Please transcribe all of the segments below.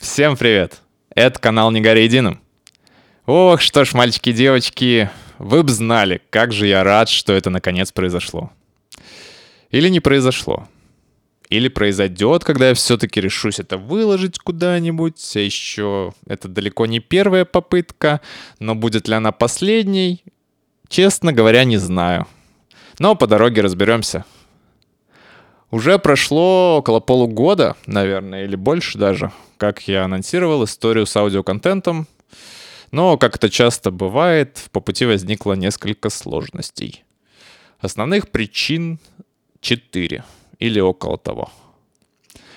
Всем привет! Это канал Не Гори Единым. Ох, что ж, мальчики и девочки, вы бы знали, как же я рад, что это наконец произошло. Или не произошло. Или произойдет, когда я все-таки решусь это выложить куда-нибудь. Еще это далеко не первая попытка, но будет ли она последней, честно говоря, не знаю. Но по дороге разберемся. Уже прошло около полугода, наверное, или больше даже, как я анонсировал историю с аудиоконтентом. Но, как это часто бывает, по пути возникло несколько сложностей. Основных причин четыре или около того.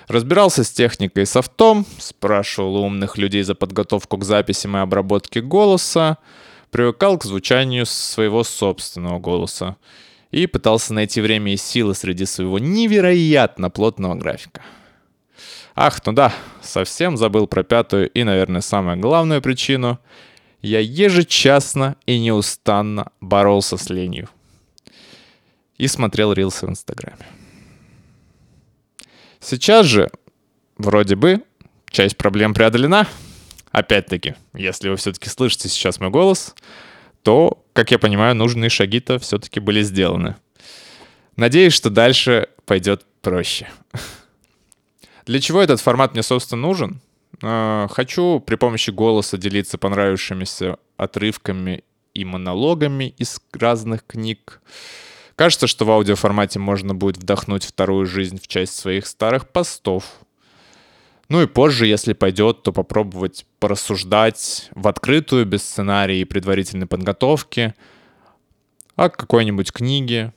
Разбирался с техникой и софтом, спрашивал у умных людей за подготовку к записям и обработке голоса, привыкал к звучанию своего собственного голоса и пытался найти время и силы среди своего невероятно плотного графика. Ах, ну да, совсем забыл про пятую и, наверное, самую главную причину. Я ежечасно и неустанно боролся с ленью. И смотрел рилсы в Инстаграме. Сейчас же, вроде бы, часть проблем преодолена. Опять-таки, если вы все-таки слышите сейчас мой голос, то, как я понимаю, нужные шаги-то все-таки были сделаны. Надеюсь, что дальше пойдет проще. Для чего этот формат мне, собственно, нужен? А, хочу при помощи голоса делиться понравившимися отрывками и монологами из разных книг. Кажется, что в аудиоформате можно будет вдохнуть вторую жизнь в часть своих старых постов. Ну и позже, если пойдет, то попробовать порассуждать в открытую, без сценария и предварительной подготовки о какой-нибудь книге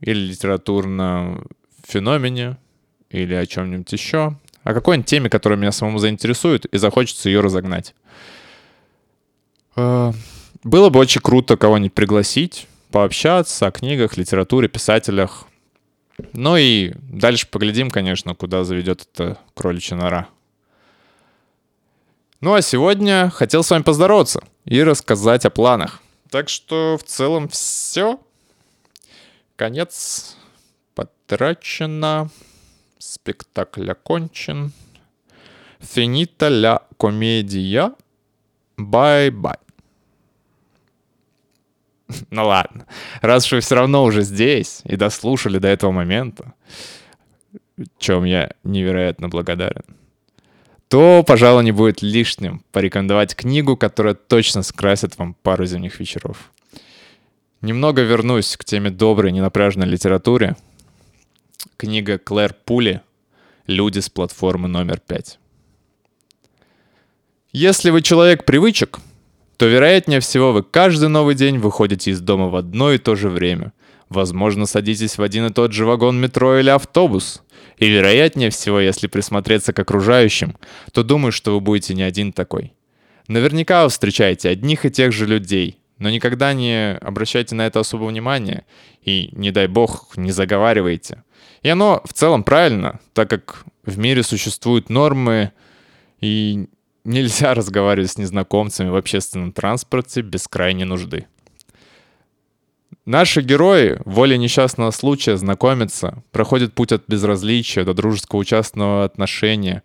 или литературном феномене или о чем-нибудь еще, о какой-нибудь теме, которая меня самому заинтересует и захочется ее разогнать. Э, было бы очень круто кого-нибудь пригласить, пообщаться о книгах, литературе, писателях. Ну и дальше поглядим, конечно, куда заведет эта кроличья нора. Ну а сегодня хотел с вами поздороваться и рассказать о планах. Так что в целом все. Конец потрачено. Спектакль окончен. Финита ля комедия. Bye-bye. Ну ладно, раз уж вы все равно уже здесь и дослушали до этого момента, чем я невероятно благодарен, то, пожалуй, не будет лишним порекомендовать книгу, которая точно скрасит вам пару зимних вечеров. Немного вернусь к теме доброй, ненапряженной литературе. Книга Клэр Пули «Люди с платформы номер пять». Если вы человек привычек, то вероятнее всего вы каждый новый день выходите из дома в одно и то же время. Возможно, садитесь в один и тот же вагон метро или автобус. И вероятнее всего, если присмотреться к окружающим, то думаю, что вы будете не один такой. Наверняка вы встречаете одних и тех же людей, но никогда не обращайте на это особого внимания и, не дай бог, не заговаривайте. И оно в целом правильно, так как в мире существуют нормы, и Нельзя разговаривать с незнакомцами в общественном транспорте без крайней нужды. Наши герои, воле несчастного случая, знакомятся, проходят путь от безразличия до дружеского участного отношения.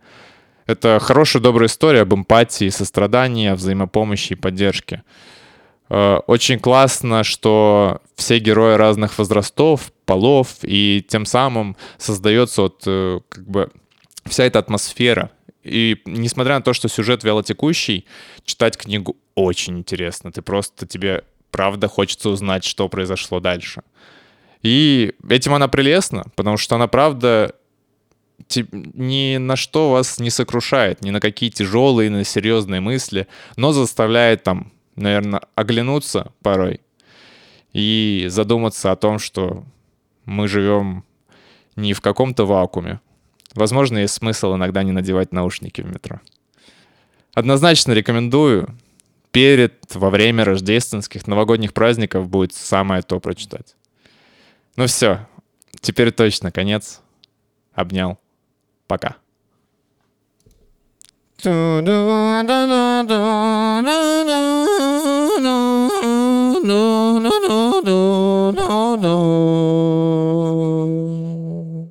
Это хорошая, добрая история об эмпатии, сострадании, о взаимопомощи и поддержке. Э, очень классно, что все герои разных возрастов, полов, и тем самым создается вот э, как бы вся эта атмосфера и несмотря на то, что сюжет вялотекущий, читать книгу очень интересно. Ты просто тебе правда хочется узнать, что произошло дальше. И этим она прелестна, потому что она правда ни на что вас не сокрушает, ни на какие тяжелые, на серьезные мысли, но заставляет там, наверное, оглянуться порой и задуматься о том, что мы живем не в каком-то вакууме, Возможно, есть смысл иногда не надевать наушники в метро. Однозначно рекомендую. Перед, во время рождественских, новогодних праздников будет самое то прочитать. Ну все, теперь точно конец. Обнял. Пока.